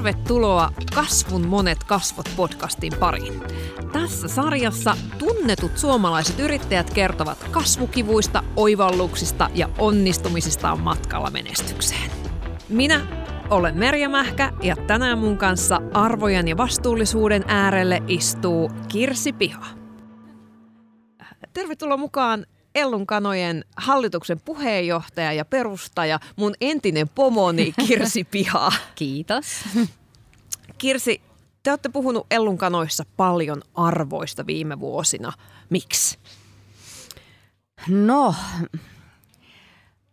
Tervetuloa Kasvun monet kasvot podcastin pariin. Tässä sarjassa tunnetut suomalaiset yrittäjät kertovat kasvukivuista, oivalluksista ja onnistumisistaan matkalla menestykseen. Minä olen Merja Mähkä ja tänään mun kanssa arvojen ja vastuullisuuden äärelle istuu Kirsi Piha. Tervetuloa mukaan Ellun kanojen hallituksen puheenjohtaja ja perustaja, mun entinen pomoni Kirsi Piha. Kiitos. Kirsi, te olette puhunut Ellun kanoissa paljon arvoista viime vuosina. Miksi? No,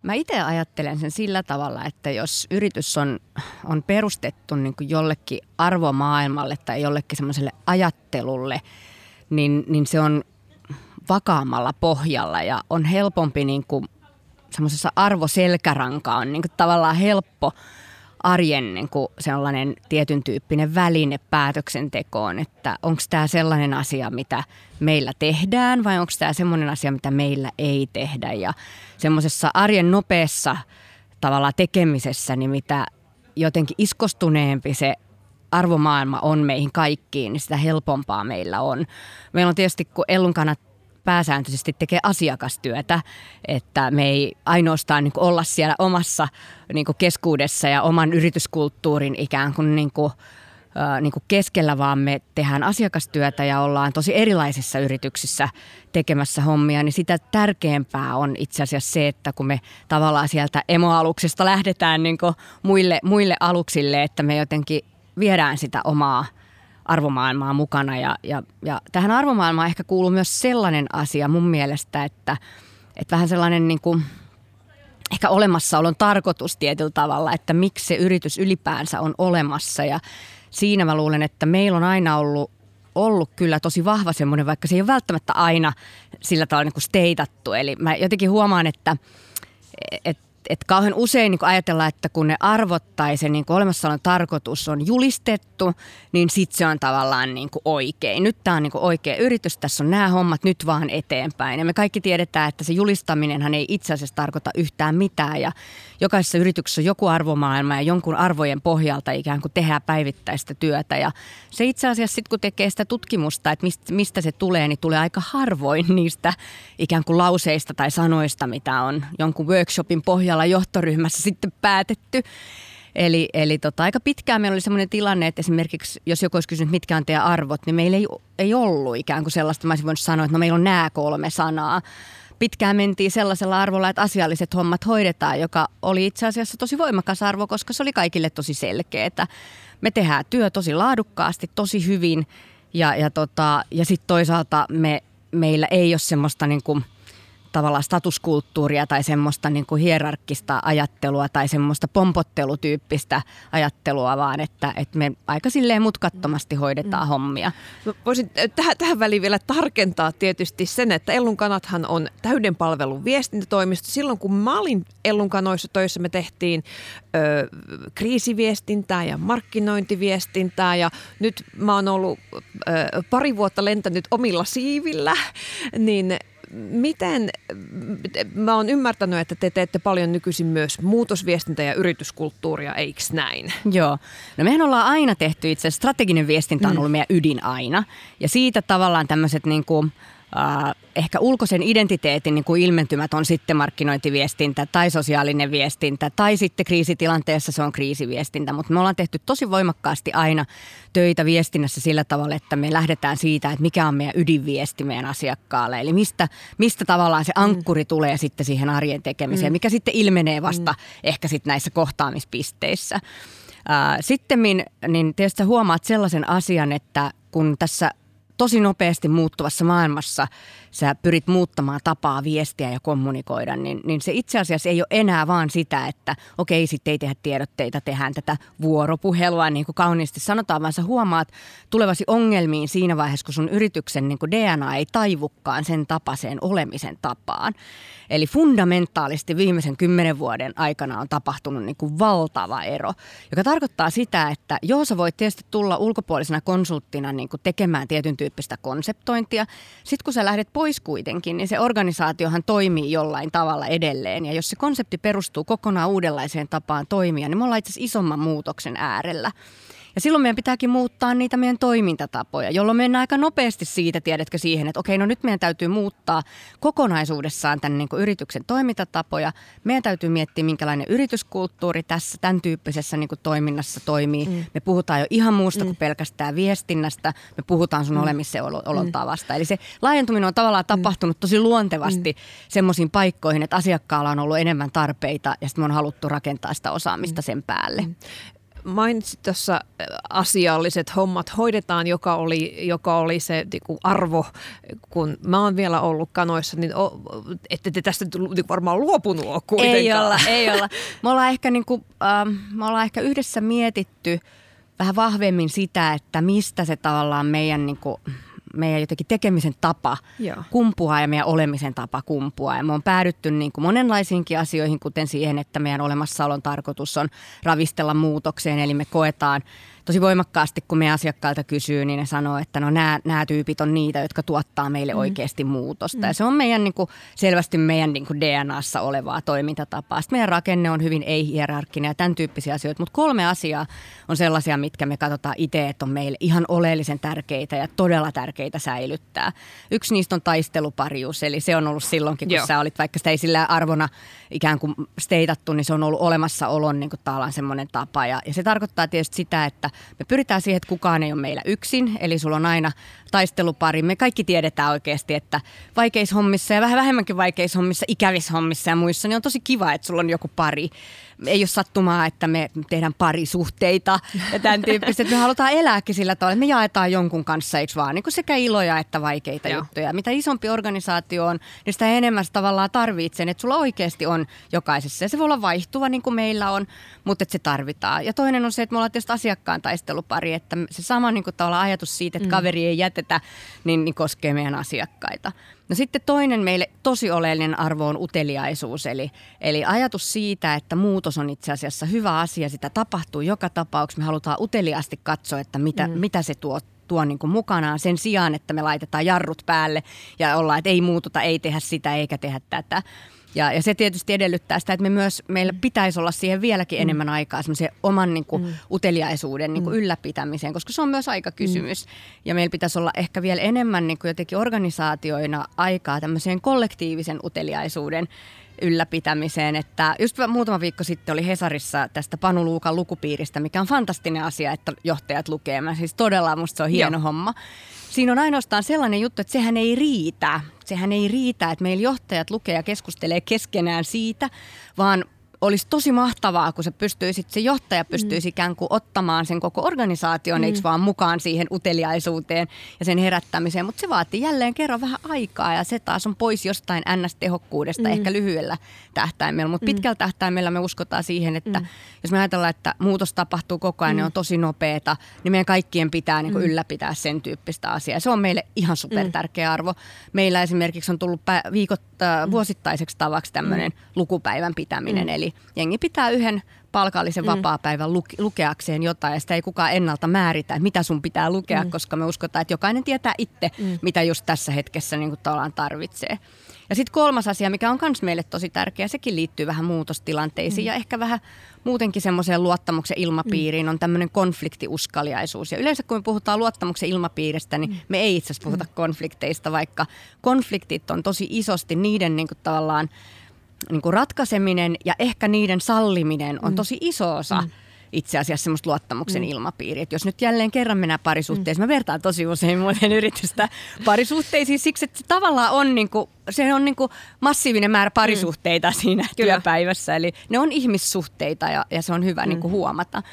mä itse ajattelen sen sillä tavalla, että jos yritys on, on perustettu niin kuin jollekin arvomaailmalle tai jollekin semmoiselle ajattelulle, niin, niin se on vakaammalla pohjalla ja on helpompi niin kuin semmoisessa arvoselkäranka on niin kuin tavallaan helppo arjen niin kuin sellainen tietyn tyyppinen väline päätöksentekoon, että onko tämä sellainen asia, mitä meillä tehdään vai onko tämä sellainen asia, mitä meillä ei tehdä ja semmoisessa arjen nopeassa tavalla tekemisessä, niin mitä jotenkin iskostuneempi se arvomaailma on meihin kaikkiin, niin sitä helpompaa meillä on. Meillä on tietysti, kun Ellun kannat pääsääntöisesti tekee asiakastyötä, että me ei ainoastaan niin olla siellä omassa niin keskuudessa ja oman yrityskulttuurin ikään kuin, niin kuin niin kuin keskellä, vaan me tehdään asiakastyötä ja ollaan tosi erilaisissa yrityksissä tekemässä hommia, niin sitä tärkeämpää on itse asiassa se, että kun me tavallaan sieltä emoaluksesta lähdetään niin kuin muille, muille aluksille, että me jotenkin viedään sitä omaa arvomaailmaa mukana. Ja, ja, ja tähän arvomaailmaan ehkä kuuluu myös sellainen asia mun mielestä, että, että vähän sellainen niin kuin, ehkä olemassaolon tarkoitus tietyllä tavalla, että miksi se yritys ylipäänsä on olemassa. Ja siinä mä luulen, että meillä on aina ollut ollut kyllä tosi vahva semmoinen, vaikka se ei ole välttämättä aina sillä tavalla niin kuin steitattu. Eli mä jotenkin huomaan, että, että et kauhean usein niin ajatellaan, että kun ne arvot tai se niin olemassaolon tarkoitus on julistettu, niin sitten se on tavallaan niin kuin oikein. Nyt tämä on niin oikea yritys, tässä on nämä hommat nyt vaan eteenpäin. Ja me kaikki tiedetään, että se julistaminenhan ei itse asiassa tarkoita yhtään mitään. Ja jokaisessa yrityksessä on joku arvomaailma ja jonkun arvojen pohjalta ikään kuin tehdään päivittäistä työtä. Ja se itse asiassa sitten kun tekee sitä tutkimusta, että mistä, se tulee, niin tulee aika harvoin niistä ikään kuin lauseista tai sanoista, mitä on jonkun workshopin pohjalla johtoryhmässä sitten päätetty. Eli, eli tota, aika pitkään meillä oli sellainen tilanne, että esimerkiksi jos joku olisi kysynyt, mitkä on teidän arvot, niin meillä ei, ei ollut ikään kuin sellaista. Mä olisin voinut sanoa, että no meillä on nämä kolme sanaa pitkään mentiin sellaisella arvolla, että asialliset hommat hoidetaan, joka oli itse asiassa tosi voimakas arvo, koska se oli kaikille tosi selkeä. Me tehdään työ tosi laadukkaasti, tosi hyvin ja, ja, tota, ja sitten toisaalta me, meillä ei ole semmoista niin kuin – tavallaan statuskulttuuria tai semmoista niin kuin hierarkkista ajattelua tai semmoista pompottelutyyppistä ajattelua, vaan että, että me aika silleen mutkattomasti hoidetaan mm. hommia. No, voisin tähän, tähän väliin vielä tarkentaa tietysti sen, että Ellun kanathan on täyden palvelun viestintätoimisto. Silloin kun mä olin Ellun kanoissa töissä, me tehtiin ö, kriisiviestintää ja markkinointiviestintää ja nyt mä oon ollut ö, pari vuotta lentänyt omilla siivillä, niin miten, mä oon ymmärtänyt, että te teette paljon nykyisin myös muutosviestintä ja yrityskulttuuria, eikö näin? Joo. No mehän ollaan aina tehty itse strateginen viestintä on mm. ollut meidän ydin aina. Ja siitä tavallaan tämmöiset niin kuin, äh, ehkä ulkoisen identiteetin niin kuin ilmentymät on sitten markkinointiviestintä tai sosiaalinen viestintä tai sitten kriisitilanteessa se on kriisiviestintä. Mutta me ollaan tehty tosi voimakkaasti aina töitä viestinnässä sillä tavalla, että me lähdetään siitä, että mikä on meidän ydinviesti meidän asiakkaalle. Eli mistä, mistä tavallaan se ankkuri mm. tulee sitten siihen arjen tekemiseen, mm. mikä sitten ilmenee vasta mm. ehkä sitten näissä kohtaamispisteissä. Sitten niin tietysti huomaat sellaisen asian, että kun tässä tosi nopeasti muuttuvassa maailmassa sä pyrit muuttamaan tapaa viestiä ja kommunikoida, niin, niin se itse asiassa ei ole enää vaan sitä, että okei, sitten ei tehdä tiedotteita, tehdään tätä vuoropuhelua, niin kuin kauniisti sanotaan, vaan sä huomaat tulevasi ongelmiin siinä vaiheessa, kun sun yrityksen niin kuin DNA ei taivukaan sen tapaiseen olemisen tapaan. Eli fundamentaalisesti viimeisen kymmenen vuoden aikana on tapahtunut niin kuin valtava ero, joka tarkoittaa sitä, että joo, sä voit tietysti tulla ulkopuolisena konsulttina niin kuin tekemään tietyn tyyppistä konseptointia. Sitten kun sä lähdet pois kuitenkin, niin se organisaatiohan toimii jollain tavalla edelleen. Ja jos se konsepti perustuu kokonaan uudenlaiseen tapaan toimia, niin me ollaan itse asiassa isomman muutoksen äärellä. Ja silloin meidän pitääkin muuttaa niitä meidän toimintatapoja, jolloin mennään aika nopeasti siitä, tiedätkö, siihen, että okei, no nyt meidän täytyy muuttaa kokonaisuudessaan tämän niin yrityksen toimintatapoja. Meidän täytyy miettiä, minkälainen yrityskulttuuri tässä tämän tyyppisessä niin toiminnassa toimii. Mm. Me puhutaan jo ihan muusta mm. kuin pelkästään viestinnästä. Me puhutaan sun mm. olemisen olon mm. tavasta. Eli se laajentuminen on tavallaan mm. tapahtunut tosi luontevasti mm. semmoisiin paikkoihin, että asiakkaalla on ollut enemmän tarpeita ja sitten me on haluttu rakentaa sitä osaamista mm. sen päälle. Mainitsit tuossa asialliset hommat hoidetaan, joka oli, joka oli se niin arvo, kun mä oon vielä ollut kanoissa, niin o, ette te tästä niin varmaan luopunut ole kuitenkaan. Ei olla, ei olla. Me ollaan ehkä, niin kuin, äh, me ollaan ehkä yhdessä mietitty vähän vahvemmin sitä, että mistä se tavallaan meidän niin kuin, meidän jotenkin tekemisen tapa Joo. kumpuaa ja meidän olemisen tapa kumpuaa. Ja me on päädytty niin kuin monenlaisiinkin asioihin, kuten siihen, että meidän olemassaolon tarkoitus on ravistella muutokseen. Eli me koetaan tosi voimakkaasti, kun me asiakkailta kysyy, niin ne sanoo, että no nämä, nämä tyypit on niitä, jotka tuottaa meille mm. oikeasti muutosta. Mm. Ja se on meidän niin kuin, selvästi meidän niin kuin DNAssa olevaa toimintatapaa. Sitten meidän rakenne on hyvin ei-hierarkkinen ja tämän tyyppisiä asioita. Mutta kolme asiaa on sellaisia, mitkä me katsotaan itse, että on meille ihan oleellisen tärkeitä ja todella tärkeitä säilyttää. Yksi niistä on taisteluparius, eli se on ollut silloinkin, kun Joo. sä olit, vaikka sitä ei sillä arvona ikään kuin steitattu, niin se on ollut olemassaolon niin kuin semmoinen tapa. Ja, ja se tarkoittaa tietysti sitä, että me pyritään siihen, että kukaan ei ole meillä yksin, eli sulla on aina taistelupari. Me kaikki tiedetään oikeasti, että vaikeissa hommissa ja vähän vähemmänkin vaikeissa hommissa, ikävissä hommissa ja muissa, niin on tosi kiva, että sulla on joku pari. Ei ole sattumaa, että me tehdään parisuhteita ja tämän tyyppistä. Että me halutaan elääkin sillä tavalla, että me jaetaan jonkun kanssa, eikö vaan, niin kuin sekä iloja että vaikeita Joo. juttuja. Mitä isompi organisaatio on, niin sitä enemmän sitä tavallaan tarvitsee, että sulla oikeasti on jokaisessa. Ja se voi olla vaihtuva, niin kuin meillä on, mutta että se tarvitaan. Ja toinen on se, että me ollaan tietysti asiakkaan taistelupari, että se sama niin kuin ajatus siitä, että mm. kaveri ei jätetä, niin, niin koskee meidän asiakkaita. No sitten toinen meille tosi oleellinen arvo on uteliaisuus, eli, eli ajatus siitä, että muutos on itse asiassa hyvä asia, sitä tapahtuu joka tapauksessa. Me halutaan uteliaasti katsoa, että mitä, mm. mitä se tuo tuo niin kuin mukanaan sen sijaan, että me laitetaan jarrut päälle ja ollaan, että ei muututa, ei tehdä sitä eikä tehdä tätä. Ja, ja se tietysti edellyttää sitä, että me myös, meillä pitäisi olla siihen vieläkin mm. enemmän aikaa semmoisen oman niin kuin, mm. uteliaisuuden niin kuin, mm. ylläpitämiseen, koska se on myös aikakysymys. Mm. Ja meillä pitäisi olla ehkä vielä enemmän niin kuin jotenkin organisaatioina aikaa tämmöiseen kollektiivisen uteliaisuuden ylläpitämiseen. Että just muutama viikko sitten oli Hesarissa tästä Panu Luukan lukupiiristä, mikä on fantastinen asia, että johtajat lukee. Mä siis todella musta se on hieno Joo. homma. Siinä on ainoastaan sellainen juttu, että sehän ei riitä. Sehän ei riitä, että meillä johtajat lukee ja keskustelee keskenään siitä, vaan olisi tosi mahtavaa, kun se, pystyisi, se johtaja pystyisi mm. ikään kuin ottamaan sen koko organisaation, mm. eikö vaan mukaan siihen uteliaisuuteen ja sen herättämiseen. Mutta se vaatii jälleen kerran vähän aikaa ja se taas on pois jostain NS-tehokkuudesta mm. ehkä lyhyellä tähtäimellä. Mutta mm. pitkällä tähtäimellä me uskotaan siihen, että mm. jos me ajatellaan, että muutos tapahtuu koko ajan, mm. niin on tosi nopeeta, niin meidän kaikkien pitää niin kuin mm. ylläpitää sen tyyppistä asiaa. Se on meille ihan super tärkeä arvo. Meillä esimerkiksi on tullut viikot, äh, vuosittaiseksi tavaksi tämmöinen mm. lukupäivän pitäminen, mm. eli Eli jengi pitää yhden palkallisen mm. vapaa-päivän lukeakseen jotain ja sitä ei kukaan ennalta määritä, mitä sun pitää lukea, mm. koska me uskotaan, että jokainen tietää itse, mm. mitä just tässä hetkessä niin kuin tarvitsee. Ja sitten kolmas asia, mikä on myös meille tosi tärkeä, sekin liittyy vähän muutostilanteisiin mm. ja ehkä vähän muutenkin semmoiseen luottamuksen ilmapiiriin mm. on tämmöinen konfliktiuskaliaisuus. Ja yleensä kun me puhutaan luottamuksen ilmapiiristä, niin mm. me ei itse asiassa puhuta mm. konflikteista, vaikka konfliktit on tosi isosti niiden niin kuin tavallaan niin kuin ratkaiseminen ja ehkä niiden salliminen on mm. tosi iso osa mm. itse asiassa semmoista luottamuksen mm. ilmapiiriä. Et jos nyt jälleen kerran mennään parisuhteeseen, mm. mä vertaan tosi usein muuten yritystä parisuhteisiin siksi, että se tavallaan on, niin kuin, se on niin kuin massiivinen määrä parisuhteita mm. siinä Kyllä. työpäivässä. Eli ne on ihmissuhteita ja, ja se on hyvä mm. niin kuin huomata.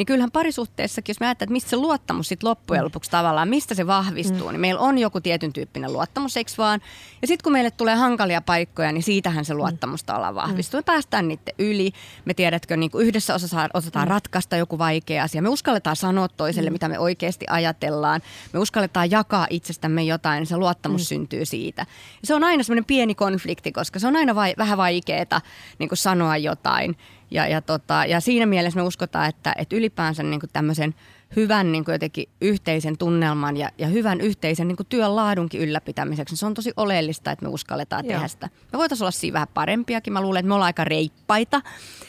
Niin kyllähän parisuhteessakin, jos me ajattelemme, että mistä se luottamus sitten loppujen mm. lopuksi tavallaan, mistä se vahvistuu, mm. niin meillä on joku tietyn tyyppinen luottamus, eikö vaan? Ja sitten kun meille tulee hankalia paikkoja, niin siitähän se mm. luottamus tavallaan vahvistuu. Me päästään niiden yli, me tiedätkö, niin kuin yhdessä osataan, osataan mm. ratkaista joku vaikea asia. Me uskalletaan sanoa toiselle, mm. mitä me oikeasti ajatellaan. Me uskalletaan jakaa itsestämme jotain, niin se luottamus mm. syntyy siitä. Ja se on aina semmoinen pieni konflikti, koska se on aina vai, vähän vaikeaa niin sanoa jotain. Ja, ja, tota, ja siinä mielessä me uskotaan, että, että ylipäänsä niin kuin tämmöisen hyvän niin kuin jotenkin yhteisen tunnelman ja, ja hyvän yhteisen niin kuin työn laadunkin ylläpitämiseksi. Se on tosi oleellista, että me uskalletaan Joo. tehdä sitä. Me voitaisiin olla siinä vähän parempiakin. Mä luulen, että me ollaan aika reippaita,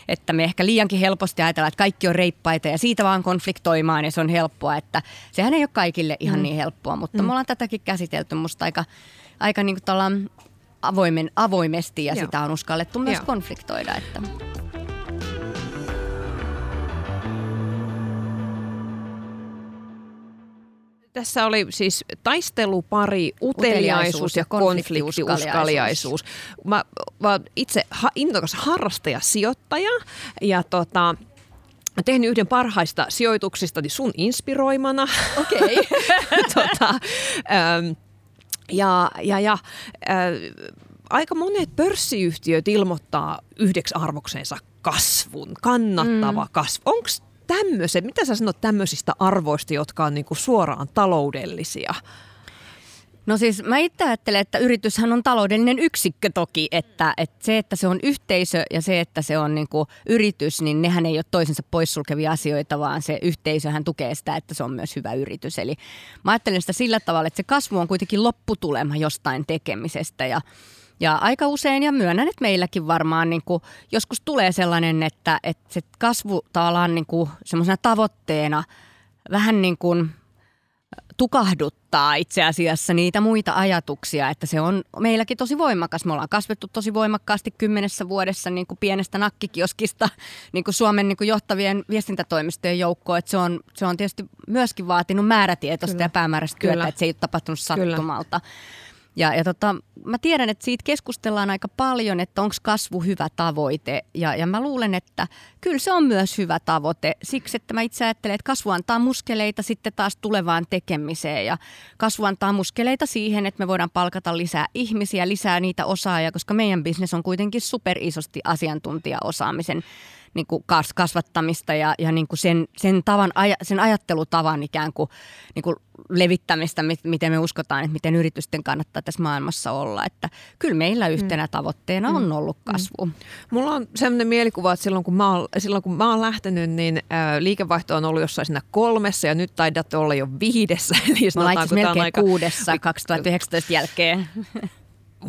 että me ehkä liiankin helposti ajatellaan, että kaikki on reippaita ja siitä vaan konfliktoimaan ja se on helppoa. Että sehän ei ole kaikille ihan mm. niin helppoa, mutta mm. me ollaan tätäkin käsitelty musta aika, aika niin kuin avoimen, avoimesti ja Joo. sitä on uskallettu myös Joo. konfliktoida. Että. Tässä oli siis taistelupari, uteliaisuus ja konfliktiuskaliaisuus. Mä, mä itse ha, intokas harrastaja, sijoittaja ja tota, Mä tehnyt yhden parhaista sijoituksista sun inspiroimana. Okei. Okay. tota, ähm, ja ja, ja äh, aika monet pörssiyhtiöt ilmoittaa yhdeksi arvoksensa kasvun, kannattava mm. kasvu. Onko tämmöiset, mitä sä sanot tämmöisistä arvoista, jotka on niinku suoraan taloudellisia? No siis mä itse ajattelen, että yrityshän on taloudellinen yksikkö toki, että, että se, että se on yhteisö ja se, että se on niinku yritys, niin nehän ei ole toisensa poissulkevia asioita, vaan se yhteisöhän tukee sitä, että se on myös hyvä yritys. Eli mä ajattelen sitä sillä tavalla, että se kasvu on kuitenkin lopputulema jostain tekemisestä ja ja aika usein, ja myönnän, että meilläkin varmaan niin kuin, joskus tulee sellainen, että, että se kasvu tavallaan niin kuin, semmoisena tavoitteena vähän niin kuin tukahduttaa itse asiassa niitä muita ajatuksia, että se on meilläkin tosi voimakas. Me ollaan kasvettu tosi voimakkaasti kymmenessä vuodessa niin kuin pienestä nakkikioskista niin kuin Suomen niin kuin johtavien viestintätoimistojen joukkoon. Että se, on, se on tietysti myöskin vaatinut määrätietoista Kyllä. ja päämääräistä työtä, Kyllä. että se ei ole tapahtunut sattumalta. Kyllä. Ja, ja tota, mä tiedän, että siitä keskustellaan aika paljon, että onko kasvu hyvä tavoite. Ja, ja mä luulen, että kyllä se on myös hyvä tavoite. Siksi, että mä itse ajattelen, että kasvu antaa muskeleita sitten taas tulevaan tekemiseen. Ja kasvu antaa muskeleita siihen, että me voidaan palkata lisää ihmisiä, lisää niitä osaajia, koska meidän bisnes on kuitenkin super isosti asiantuntijaosaamisen niin kuin kasvattamista ja, ja niin kuin sen, sen, tavan, sen ajattelutavan ikään kuin, niin kuin levittämistä, miten me uskotaan, että miten yritysten kannattaa tässä maailmassa olla. Että kyllä meillä mm. yhtenä tavoitteena on mm. ollut mm. kasvu. Mulla on sellainen mielikuva, että silloin kun mä oon, silloin kun mä oon lähtenyt, niin ää, liikevaihto on ollut jossain siinä kolmessa ja nyt taidatte olla jo viidessä. Eli mä melkein aika... kuudessa 2019 jälkeen.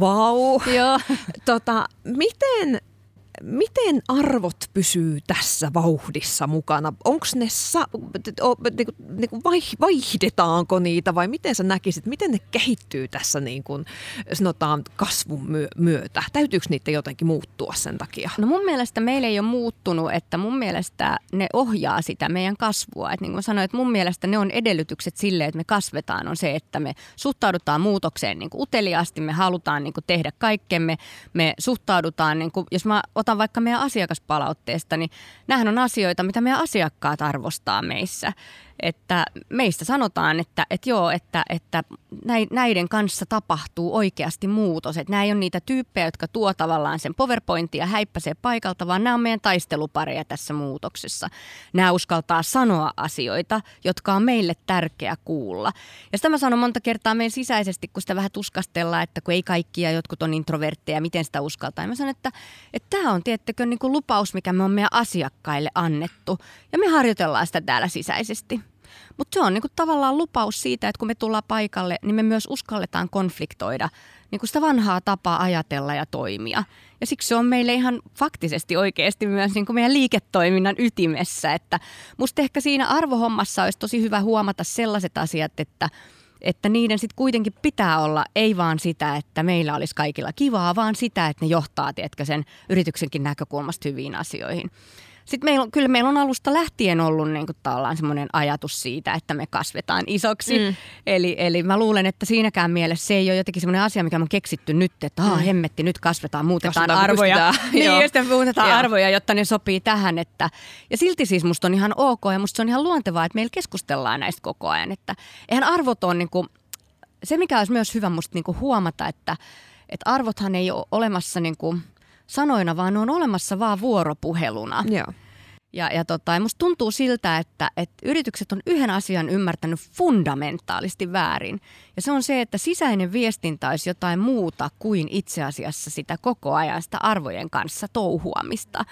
Vau! Wow. Joo. Tota, miten miten arvot pysyy tässä vauhdissa mukana? Onko ne, sa- niinku, niinku vaihdetaanko niitä vai miten sä näkisit, miten ne kehittyy tässä niin kuin, sanotaan kasvun myötä? Täytyykö niitä jotenkin muuttua sen takia? No mun mielestä meillä ei ole muuttunut, että mun mielestä ne ohjaa sitä meidän kasvua. Et niin kuin sanoin, että mun mielestä ne on edellytykset sille, että me kasvetaan, on se, että me suhtaudutaan muutokseen niin kuin uteliaasti, me halutaan niin kuin tehdä kaikkemme, me suhtaudutaan, niin kuin, jos mä otan vaikka meidän asiakaspalautteesta, niin nämähän on asioita, mitä meidän asiakkaat arvostaa meissä että meistä sanotaan, että, että joo, että, että näiden kanssa tapahtuu oikeasti muutos. Että nämä ei ole niitä tyyppejä, jotka tuo tavallaan sen PowerPointin ja häippäsee paikalta, vaan nämä on meidän taistelupareja tässä muutoksessa. Nämä uskaltaa sanoa asioita, jotka on meille tärkeä kuulla. Ja sitä mä sanon monta kertaa meidän sisäisesti, kun sitä vähän tuskastellaan, että kun ei kaikkia, jotkut on introvertteja, miten sitä uskaltaa. Ja mä sanon, että, että tämä on tiettäkö niin lupaus, mikä me on meidän asiakkaille annettu. Ja me harjoitellaan sitä täällä sisäisesti. Mutta se on niinku tavallaan lupaus siitä, että kun me tullaan paikalle, niin me myös uskalletaan konfliktoida niinku sitä vanhaa tapaa ajatella ja toimia. Ja siksi se on meille ihan faktisesti oikeasti myös niinku meidän liiketoiminnan ytimessä. Että musta ehkä siinä arvohommassa olisi tosi hyvä huomata sellaiset asiat, että että niiden sitten kuitenkin pitää olla ei vaan sitä, että meillä olisi kaikilla kivaa, vaan sitä, että ne johtaa, tiedätkö, sen yrityksenkin näkökulmasta hyviin asioihin. Sitten meillä, kyllä meillä on alusta lähtien ollut niin kuin semmoinen ajatus siitä, että me kasvetaan isoksi. Mm. Eli, eli mä luulen, että siinäkään mielessä se ei ole jotenkin semmoinen asia, mikä on keksitty nyt, että mm. hemmetti, nyt kasvetaan, muutetaan kasvetaan, arvoja. niin, sitten muutetaan Joo. arvoja, jotta ne sopii tähän. Että, ja silti siis musta on ihan ok ja musta se on ihan luontevaa, että meillä keskustellaan näistä koko ajan. Että eihän arvot on niin kuin, se, mikä olisi myös hyvä musta niin kuin huomata, että, että arvothan ei ole olemassa niin kuin – sanoina, vaan ne on olemassa vaan vuoropuheluna. Joo. Ja, ja, tota, ja musta tuntuu siltä, että, että yritykset on yhden asian ymmärtänyt fundamentaalisti väärin. Ja se on se, että sisäinen viestintä olisi jotain muuta kuin itse asiassa sitä koko ajan sitä arvojen kanssa touhuamista.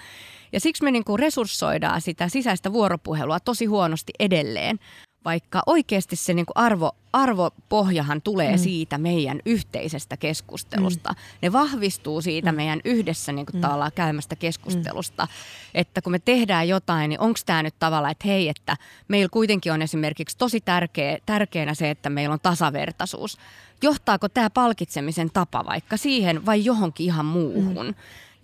Ja siksi me niinku resurssoidaan sitä sisäistä vuoropuhelua tosi huonosti edelleen vaikka oikeasti se niin arvo, arvopohjahan tulee mm. siitä meidän yhteisestä keskustelusta. Mm. Ne vahvistuu siitä mm. meidän yhdessä niin mm. käymästä keskustelusta. Mm. Että kun me tehdään jotain, niin onko tämä nyt tavalla, että hei, että meillä kuitenkin on esimerkiksi tosi tärkeä, tärkeänä se, että meillä on tasavertaisuus. Johtaako tämä palkitsemisen tapa vaikka siihen vai johonkin ihan muuhun? Mm.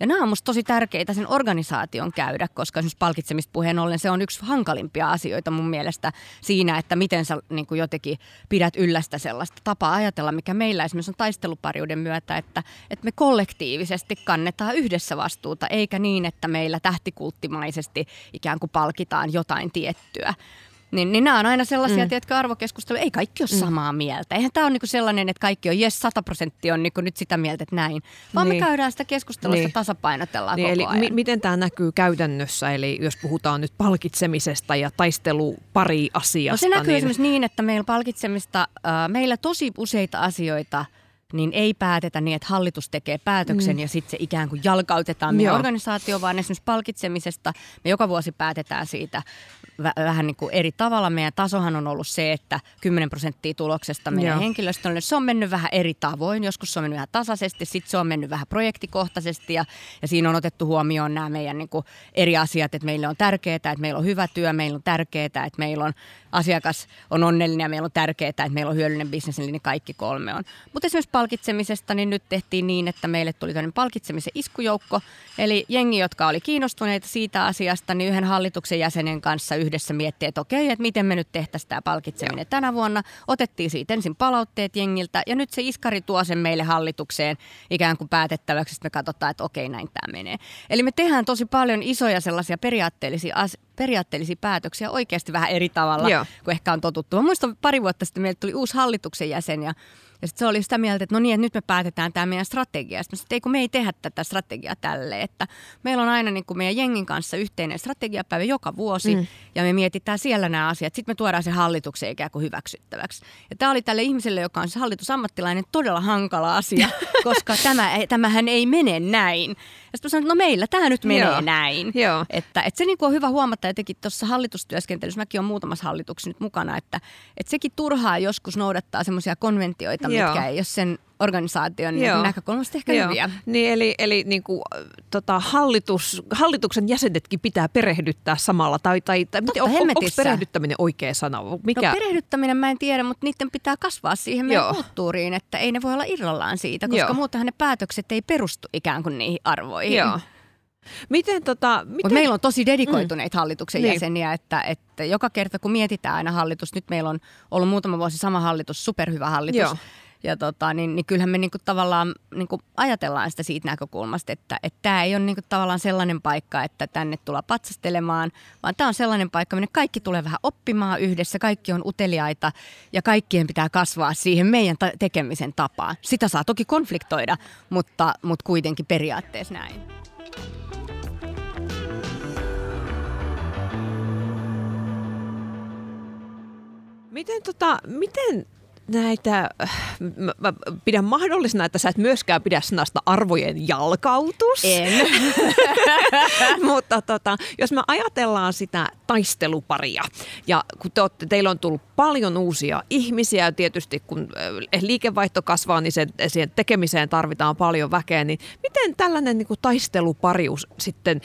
Ja nämä on musta tosi tärkeitä sen organisaation käydä, koska esimerkiksi palkitsemista puheen ollen se on yksi hankalimpia asioita mun mielestä siinä, että miten sä niin kuin jotenkin pidät yllästä sellaista tapaa ajatella, mikä meillä esimerkiksi on taistelupariuden myötä, että, että me kollektiivisesti kannetaan yhdessä vastuuta, eikä niin, että meillä tähtikulttimaisesti ikään kuin palkitaan jotain tiettyä. Niin, niin nämä on aina sellaisia, mm. tiedätkö, arvokeskusteluja. Ei kaikki ole mm. samaa mieltä. Eihän tämä ole niinku sellainen, että kaikki on, jes, 100 prosenttia on niinku nyt sitä mieltä, että näin. Vaan niin. me käydään sitä keskustelua, niin. tasapainotellaan niin, koko eli ajan. M- miten tämä näkyy käytännössä? Eli jos puhutaan nyt palkitsemisesta ja taistelupari asiasta. No se näkyy niin... esimerkiksi niin, että meillä palkitsemista, äh, meillä tosi useita asioita – niin ei päätetä niin, että hallitus tekee päätöksen mm. ja sitten se ikään kuin jalkautetaan meidän organisaatio, vaan esimerkiksi palkitsemisesta me joka vuosi päätetään siitä vähän niin kuin eri tavalla. Meidän tasohan on ollut se, että 10 prosenttia tuloksesta menee Joo. henkilöstölle. Se on mennyt vähän eri tavoin. Joskus se on mennyt vähän tasaisesti, sitten se on mennyt vähän projektikohtaisesti ja, ja siinä on otettu huomioon nämä meidän niin kuin eri asiat, että meille on tärkeää, että meillä on hyvä työ, meillä on tärkeää, että meillä on asiakas on onnellinen ja meillä on tärkeää, että meillä on hyödyllinen bisnes, niin kaikki kolme on. Mutta esimerkiksi palkitsemisesta niin nyt tehtiin niin, että meille tuli tämmöinen palkitsemisen iskujoukko, eli jengi, jotka oli kiinnostuneita siitä asiasta, niin yhden hallituksen jäsenen kanssa yhdessä miettiä, että okei, että miten me nyt tehtäisiin tämä palkitseminen Joo. tänä vuonna. Otettiin siitä ensin palautteet jengiltä ja nyt se iskari tuo sen meille hallitukseen ikään kuin päätettäväksi, että me katsotaan, että okei, näin tämä menee. Eli me tehdään tosi paljon isoja sellaisia periaatteellisia, periaatteellisia päätöksiä oikeasti vähän eri tavalla Joo. kuin ehkä on totuttu. Mä muistan pari vuotta sitten meille tuli uusi hallituksen jäsen ja ja sitten se oli sitä mieltä, että no niin, että nyt me päätetään tämä meidän strategia. Sitten että ei kun me ei tehdä tätä strategiaa tälle. Että meillä on aina niin kuin meidän jengin kanssa yhteinen strategiapäivä joka vuosi mm. ja me mietitään siellä nämä asiat. Sitten me tuodaan se hallituksen ikään kuin hyväksyttäväksi. Ja tämä oli tälle ihmiselle, joka on se hallitusammattilainen, todella hankala asia, koska tämä, tämähän ei mene näin. Ja sitten sanoin, että no meillä tämä nyt menee Joo. näin. Joo. Että, että se niin on hyvä huomata etenkin tuossa hallitustyöskentelyssä, mäkin olen muutamassa hallituksessa nyt mukana, että, että sekin turhaa joskus noudattaa semmoisia konventioita, Joo. mitkä ei ole sen organisaation niin Joo. näkökulmasta ehkä Joo. hyviä. Niin, eli eli niin kuin, tota, hallitus, hallituksen jäsenetkin pitää perehdyttää samalla. Tai, tai, tai Totta, on, onko perehdyttäminen oikea sana? Mikä? No perehdyttäminen mä en tiedä, mutta niiden pitää kasvaa siihen meidän Joo. kulttuuriin, että ei ne voi olla irrallaan siitä, koska Joo. muutenhan ne päätökset ei perustu ikään kuin niihin arvoihin. Joo. Miten tota, miten... meillä on tosi dedikoituneita mm. hallituksen niin. jäseniä, että, että joka kerta kun mietitään aina hallitus, nyt meillä on ollut muutama vuosi sama hallitus, superhyvä hallitus. Joo ja tota, niin, niin kyllähän me niinku tavallaan niinku ajatellaan sitä siitä näkökulmasta, että tämä ei ole niinku tavallaan sellainen paikka, että tänne tullaan patsastelemaan, vaan tämä on sellainen paikka, minne kaikki tulee vähän oppimaan yhdessä, kaikki on uteliaita ja kaikkien pitää kasvaa siihen meidän ta- tekemisen tapaan. Sitä saa toki konfliktoida, mutta, mutta kuitenkin periaatteessa näin. Miten, tota, miten näitä, mä, mä pidän mahdollisena, että sä et myöskään pidä sanasta arvojen jalkautus. En. Mutta tota, jos me ajatellaan sitä taisteluparia, ja kun te olette, teillä on tullut paljon uusia ihmisiä, ja tietysti kun eh, liikevaihto kasvaa, niin sen, siihen tekemiseen tarvitaan paljon väkeä, niin miten tällainen niin kuin taisteluparius sitten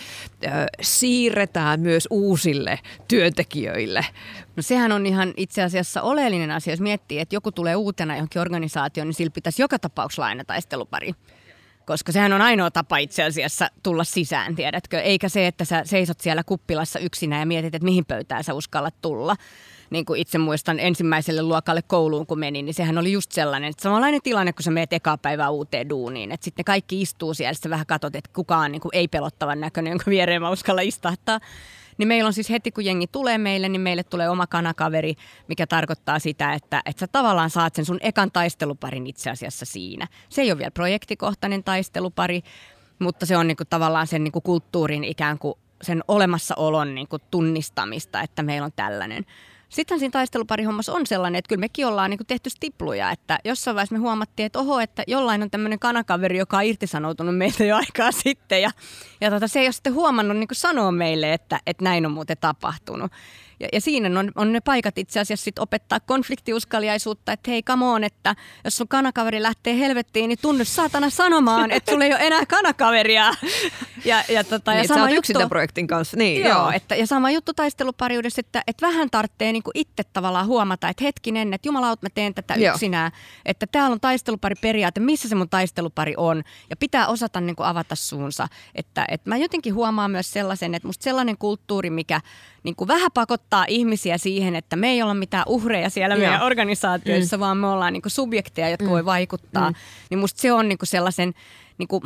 äh, siirretään myös uusille työntekijöille? No sehän on ihan itse asiassa oleellinen asia, jos miettii, että joku tulee uutena johonkin organisaatioon, niin sillä pitäisi joka tapauksessa laina taistelupari. Koska sehän on ainoa tapa itse asiassa tulla sisään, tiedätkö? Eikä se, että sä seisot siellä kuppilassa yksinä ja mietit, että mihin pöytään sä uskallat tulla. Niin kuin itse muistan ensimmäiselle luokalle kouluun, kun menin, niin sehän oli just sellainen, että samanlainen tilanne, kun sä meet ekaa päivää uuteen duuniin. Että sitten kaikki istuu siellä, sä vähän katsot, että kukaan niin kuin ei pelottavan näköinen, jonka viereen mä uskalla istahtaa. Niin meillä on siis heti, kun jengi tulee meille, niin meille tulee oma kanakaveri, mikä tarkoittaa sitä, että, että sä tavallaan saat sen sun ekan taisteluparin itse asiassa siinä. Se ei ole vielä projektikohtainen taistelupari, mutta se on niinku tavallaan sen niinku kulttuurin ikään kuin sen olemassaolon niin kuin tunnistamista, että meillä on tällainen. Sittenhän siinä taisteluparihommassa on sellainen, että kyllä mekin ollaan niin tehty stipluja, että jossain vaiheessa me huomattiin, että oho, että jollain on tämmöinen kanakaveri, joka on irtisanoutunut meiltä jo aikaa sitten ja, ja tota, se ei ole sitten huomannut niin sanoa meille, että, että näin on muuten tapahtunut. Ja, ja siinä on, on ne paikat itse asiassa sit opettaa konfliktiuskaliaisuutta, että hei come on, että jos sun kanakaveri lähtee helvettiin, niin tunnu saatana sanomaan, että sulla ei ole enää kanakaveria. Ja, ja, tota, niin, ja sama juttu, projektin kanssa. Niin, joo, joo. Että, ja sama juttu taistelupariudessa, että, että vähän tarvitsee niinku itse tavallaan huomata, että hetkinen, että jumalaut mä teen tätä joo. yksinään, että täällä on taistelupari-periaate, missä se mun taistelupari on, ja pitää osata niinku avata suunsa. Että, että mä jotenkin huomaan myös sellaisen, että musta sellainen kulttuuri, mikä niinku vähän pakottaa ihmisiä siihen, että me ei olla mitään uhreja siellä joo. meidän organisaatioissa, mm. vaan me ollaan niinku subjekteja, jotka mm. voi vaikuttaa, mm. niin musta se on niinku sellaisen... Niinku,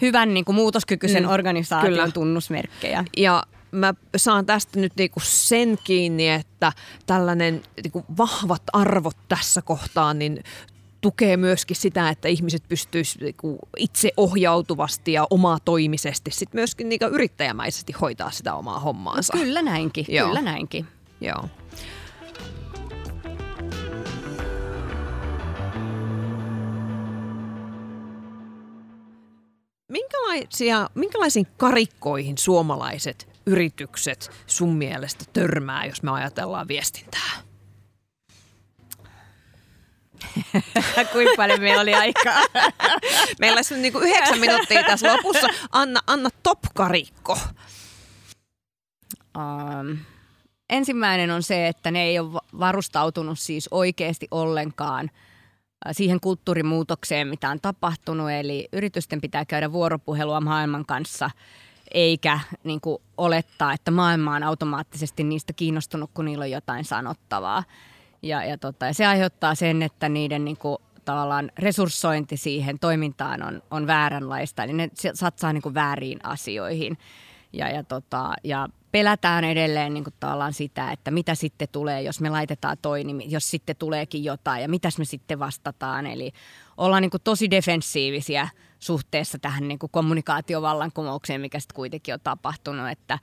hyvän niin kuin muutoskykyisen mm, organisaation kyllä. tunnusmerkkejä. Ja mä saan tästä nyt niinku sen kiinni, että tällainen niinku vahvat arvot tässä kohtaa niin tukee myöskin sitä, että ihmiset pystyisivät niinku itse ohjautuvasti ja omaa toimisesti sit myöskin niinku yrittäjämäisesti hoitaa sitä omaa hommaansa. No kyllä näinkin, Joo. kyllä näinkin. Joo. Minkälaisia, minkälaisiin karikkoihin suomalaiset yritykset sun mielestä törmää, jos me ajatellaan viestintää? Kuinka paljon meillä oli aikaa? meillä on niin yhdeksän minuuttia tässä lopussa. Anna, anna top-karikko. Um, ensimmäinen on se, että ne ei ole varustautunut siis oikeasti ollenkaan – siihen kulttuurimuutokseen, mitä on tapahtunut. Eli yritysten pitää käydä vuoropuhelua maailman kanssa, eikä niin kuin, olettaa, että maailma on automaattisesti niistä kiinnostunut, kun niillä on jotain sanottavaa. Ja, ja, tota, ja se aiheuttaa sen, että niiden niin kuin, tavallaan resurssointi siihen toimintaan on, on vääränlaista. Eli ne satsaa niin kuin, vääriin asioihin. Ja, ja, tota, ja pelätään edelleen niin kuin sitä, että mitä sitten tulee, jos me laitetaan toi, niin jos sitten tuleekin jotain ja mitäs me sitten vastataan. Eli ollaan niin kuin tosi defensiivisiä suhteessa tähän niin kuin kommunikaatiovallankumoukseen, mikä sitten kuitenkin on tapahtunut, että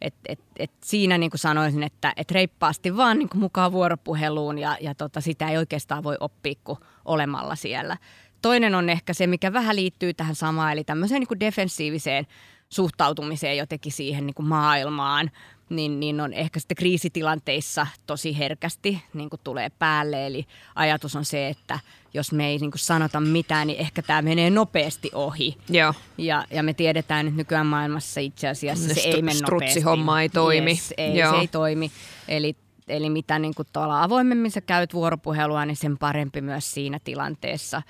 et, et, et siinä niin kuin sanoisin, että et reippaasti vaan niin kuin mukaan vuoropuheluun ja, ja tota, sitä ei oikeastaan voi oppia kuin olemalla siellä. Toinen on ehkä se, mikä vähän liittyy tähän samaan, eli tämmöiseen niin kuin defensiiviseen suhtautumiseen jotenkin siihen niin kuin maailmaan, niin, niin on ehkä sitten kriisitilanteissa tosi herkästi niin kuin tulee päälle. Eli ajatus on se, että jos me ei niin kuin sanota mitään, niin ehkä tämä menee nopeasti ohi. Joo. Ja, ja me tiedetään, että nykyään maailmassa itse asiassa se, se ei mene nopeasti. homma ei toimi. Yes, ei, Joo. se ei toimi. Eli Eli mitä niin kuin avoimemmin sä käyt vuoropuhelua, niin sen parempi myös siinä tilanteessa.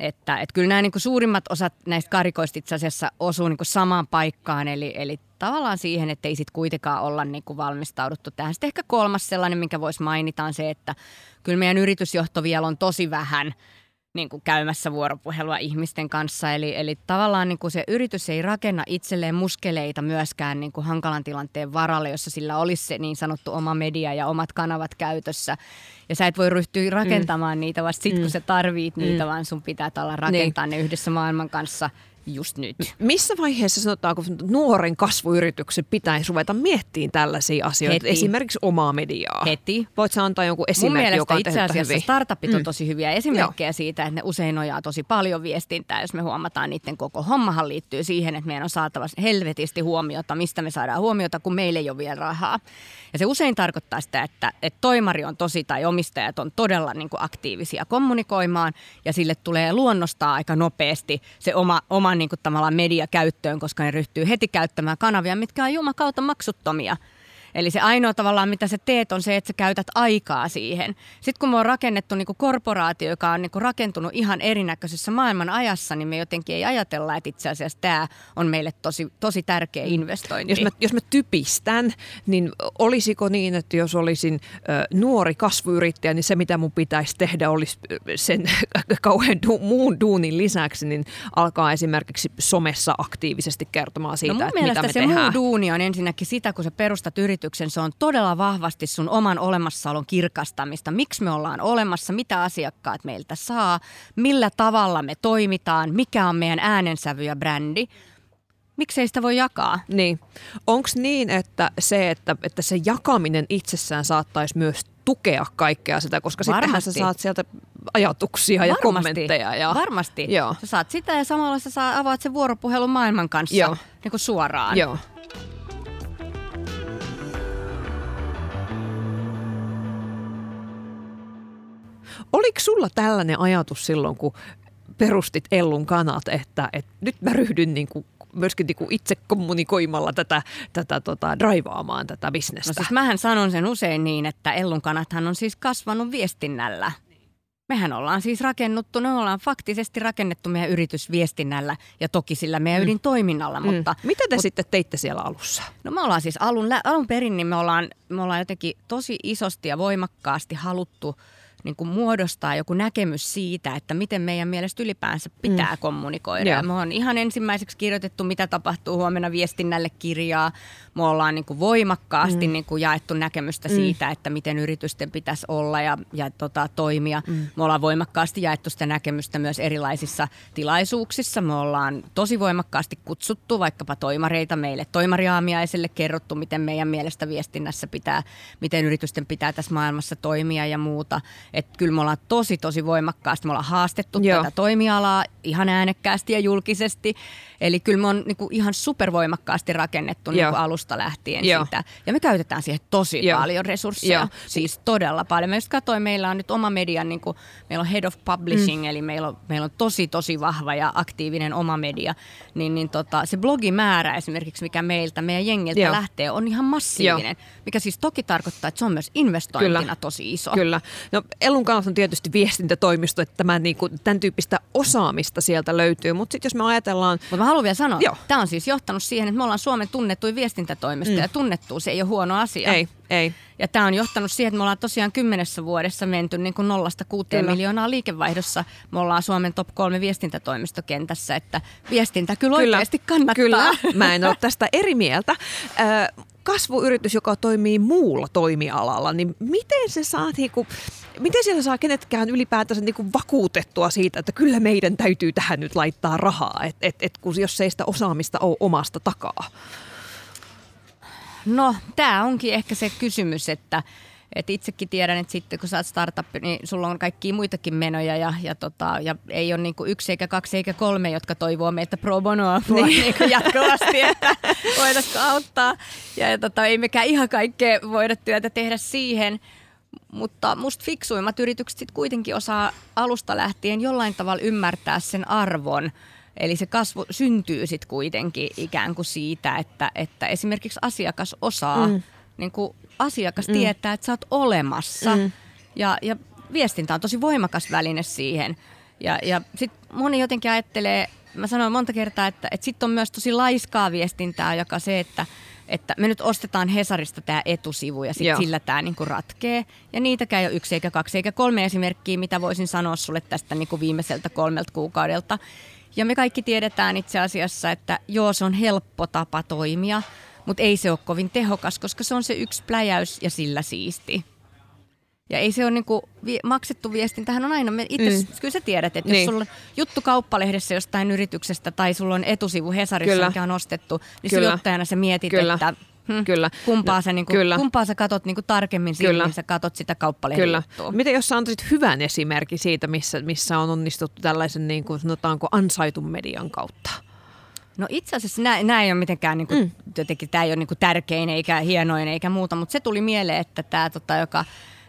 Että, että kyllä nämä niin kuin suurimmat osat näistä karikoista itse asiassa osuu niin kuin samaan paikkaan, eli, eli tavallaan siihen, että ei sitten kuitenkaan olla niin kuin valmistauduttu tähän. Sitten ehkä kolmas sellainen, minkä voisi mainita, on se, että kyllä meidän yritysjohto vielä on tosi vähän – niin kuin käymässä vuoropuhelua ihmisten kanssa. Eli, eli tavallaan niin kuin se yritys ei rakenna itselleen muskeleita myöskään niin kuin hankalan tilanteen varalle, jossa sillä olisi se niin sanottu oma media ja omat kanavat käytössä. Ja sä et voi ryhtyä rakentamaan mm. niitä vasta sitten, mm. kun sä tarvit niitä, mm. vaan sun pitää olla rakentaa niin. ne yhdessä maailman kanssa – just nyt. Missä vaiheessa sanotaanko nuoren kasvuyrityksen pitäisi ruveta miettimään tällaisia asioita, Heti. esimerkiksi omaa mediaa? Heti. Voitko antaa jonkun esimerkki, joka on itse asiassa hyvin? startupit on mm. tosi hyviä esimerkkejä Joo. siitä, että ne usein nojaa tosi paljon viestintää, jos me huomataan niiden koko hommahan liittyy siihen, että meidän on saatava helvetisti huomiota, mistä me saadaan huomiota, kun meille ei ole vielä rahaa. Ja se usein tarkoittaa sitä, että, että toimari on tosi tai omistajat on todella niin kuin aktiivisia kommunikoimaan ja sille tulee luonnostaa aika nopeasti se oma, oma niin kuin media käyttöön, koska ne ryhtyy heti käyttämään kanavia, mitkä on jumakautta maksuttomia – Eli se ainoa tavallaan, mitä sä teet, on se, että sä käytät aikaa siihen. Sitten kun me on rakennettu niin kuin korporaatio, joka on niin kuin rakentunut ihan erinäköisessä maailman ajassa, niin me jotenkin ei ajatella, että itse asiassa tämä on meille tosi, tosi tärkeä mm. investointi. Jos mä, jos mä typistän, niin olisiko niin, että jos olisin nuori kasvuyrittäjä, niin se mitä mun pitäisi tehdä olisi sen kauhean du, muun duunin lisäksi, niin alkaa esimerkiksi somessa aktiivisesti kertomaan siitä, no että mitä me se tehdään. muu duuni on ensinnäkin sitä, kun sä perustat yrityksen, yrityksen, se on todella vahvasti sun oman olemassaolon kirkastamista. Miksi me ollaan olemassa, mitä asiakkaat meiltä saa, millä tavalla me toimitaan, mikä on meidän äänensävy ja brändi. miksei sitä voi jakaa? Niin. Onko niin, että se, että, että se jakaminen itsessään saattaisi myös tukea kaikkea sitä, koska sittenhän sä saat sieltä ajatuksia ja Varmasti. kommentteja. Ja, Varmasti. Joo. Sä saat sitä ja samalla sä saa, avaat sen vuoropuhelun maailman kanssa Joo. niin kuin suoraan. Joo. Oliko sulla tällainen ajatus silloin, kun perustit Ellun kanat, että, että nyt mä ryhdyn niin kuin myöskin niin kuin itse kommunikoimalla tätä, tätä tota, draivaamaan tätä bisnestä? No siis mähän sanon sen usein niin, että Ellun kanathan on siis kasvanut viestinnällä. Mehän ollaan siis rakennuttu, me ollaan faktisesti rakennettu meidän yritys viestinnällä ja toki sillä meidän ydintoiminnalla, mutta mm. Mitä te mut, sitten teitte siellä alussa? No me ollaan siis alun, alun perin, niin me ollaan, me ollaan jotenkin tosi isosti ja voimakkaasti haluttu niin kuin muodostaa joku näkemys siitä, että miten meidän mielestä ylipäänsä pitää mm. kommunikoida. Ja me on ihan ensimmäiseksi kirjoitettu, mitä tapahtuu huomenna viestinnälle kirjaa. Me ollaan niin kuin voimakkaasti mm. niin kuin jaettu näkemystä mm. siitä, että miten yritysten pitäisi olla ja, ja tota, toimia. Mm. Me ollaan voimakkaasti jaettu sitä näkemystä myös erilaisissa tilaisuuksissa. Me ollaan tosi voimakkaasti kutsuttu vaikkapa toimareita meille toimariaamiaiselle, kerrottu, miten meidän mielestä viestinnässä pitää, miten yritysten pitää tässä maailmassa toimia ja muuta. Että kyllä me ollaan tosi, tosi voimakkaasti, me ollaan haastettu Joo. tätä toimialaa ihan äänekkäästi ja julkisesti. Eli kyllä me on niin kuin ihan supervoimakkaasti rakennettu niin kuin alusta lähtien Joo. sitä. Ja me käytetään siihen tosi Joo. paljon resursseja, Joo. siis todella paljon. Mä just katsoin, meillä on nyt oma media, niin kuin, meillä on Head of Publishing, mm. eli meillä on, meillä on tosi, tosi vahva ja aktiivinen oma media. Niin, niin tota, se blogimäärä esimerkiksi, mikä meiltä, meidän jengiltä Joo. lähtee, on ihan massiivinen. Joo. Mikä siis toki tarkoittaa, että se on myös investointina Kyllä. tosi iso. Kyllä. No Elun kanssa on tietysti viestintätoimisto, että tämä, niin kuin, tämän tyyppistä osaamista sieltä löytyy. Mutta sitten jos me ajatellaan... Mutta mä haluan vielä sanoa, Joo. tämä on siis johtanut siihen, että me ollaan Suomen tunnettuin viestintätoimisto mm. ja tunnettu se ei ole huono asia. Ei, ei. Ja tämä on johtanut siihen, että me ollaan tosiaan kymmenessä vuodessa menty niin kuin nollasta kuuteen miljoonaa liikevaihdossa. Me ollaan Suomen top kolme viestintätoimistokentässä, että viestintä kyllä, kyllä oikeasti kannattaa. Kyllä, mä en ole tästä eri mieltä. Äh, kasvuyritys, joka toimii muulla toimialalla, niin miten se saa, niinku, miten siellä saa kenetkään ylipäätänsä niinku vakuutettua siitä, että kyllä meidän täytyy tähän nyt laittaa rahaa, et, et, et, kun jos ei sitä osaamista ole omasta takaa? No, tämä onkin ehkä se kysymys, että et itsekin tiedän, että sitten kun sä oot startup, niin sulla on kaikkia muitakin menoja ja, ja, tota, ja ei ole niinku yksi eikä kaksi eikä kolme, jotka toivoo meiltä pro bonoa niin. niinku jatkuvasti, että voitaisiko auttaa. Ja, ja tota, ei mekään ihan kaikkea voida työtä tehdä siihen, mutta musta fiksuimmat yritykset sit kuitenkin osaa alusta lähtien jollain tavalla ymmärtää sen arvon, Eli se kasvu syntyy sitten kuitenkin ikään kuin siitä, että, että esimerkiksi asiakas osaa, mm. niin kuin asiakas mm. tietää, että sä oot olemassa. Mm. Ja, ja viestintä on tosi voimakas väline siihen. Ja, ja sitten moni jotenkin ajattelee, mä sanoin monta kertaa, että, että sitten on myös tosi laiskaa viestintää, joka se, että, että me nyt ostetaan Hesarista tämä etusivu ja sitten sillä tämä niinku ratkee. Ja niitäkään ei ole yksi eikä kaksi eikä kolme esimerkkiä, mitä voisin sanoa sulle tästä niinku viimeiseltä kolmelta kuukaudelta. Ja me kaikki tiedetään itse asiassa, että joo, se on helppo tapa toimia, mutta ei se ole kovin tehokas, koska se on se yksi pläjäys ja sillä siisti. Ja ei se ole niinku, vi- maksettu viestintähän on aina, itse, mm. kyllä sä tiedät, että niin. jos sulla on juttu kauppalehdessä jostain yrityksestä tai sulla on etusivu Hesarissa, kyllä. mikä on ostettu, niin kyllä. sijoittajana sä mietit, kyllä. että Hmm. Kyllä. Kumpaa, no, sä, niinku, kyllä. kumpaa sä katot niinku tarkemmin silmiin, niin sä katot sitä kauppalehden Kyllä. Miten jos sä antaisit hyvän esimerkin siitä, missä, missä on onnistuttu tällaisen niin kuin sanotaanko ansaitun median kautta? No itse asiassa nämä ei ole mitenkään, niin kuin, mm. jotenkin, tämä ei ole niin kuin tärkein eikä hienoin eikä muuta, mutta se tuli mieleen, että tämä, tota, joka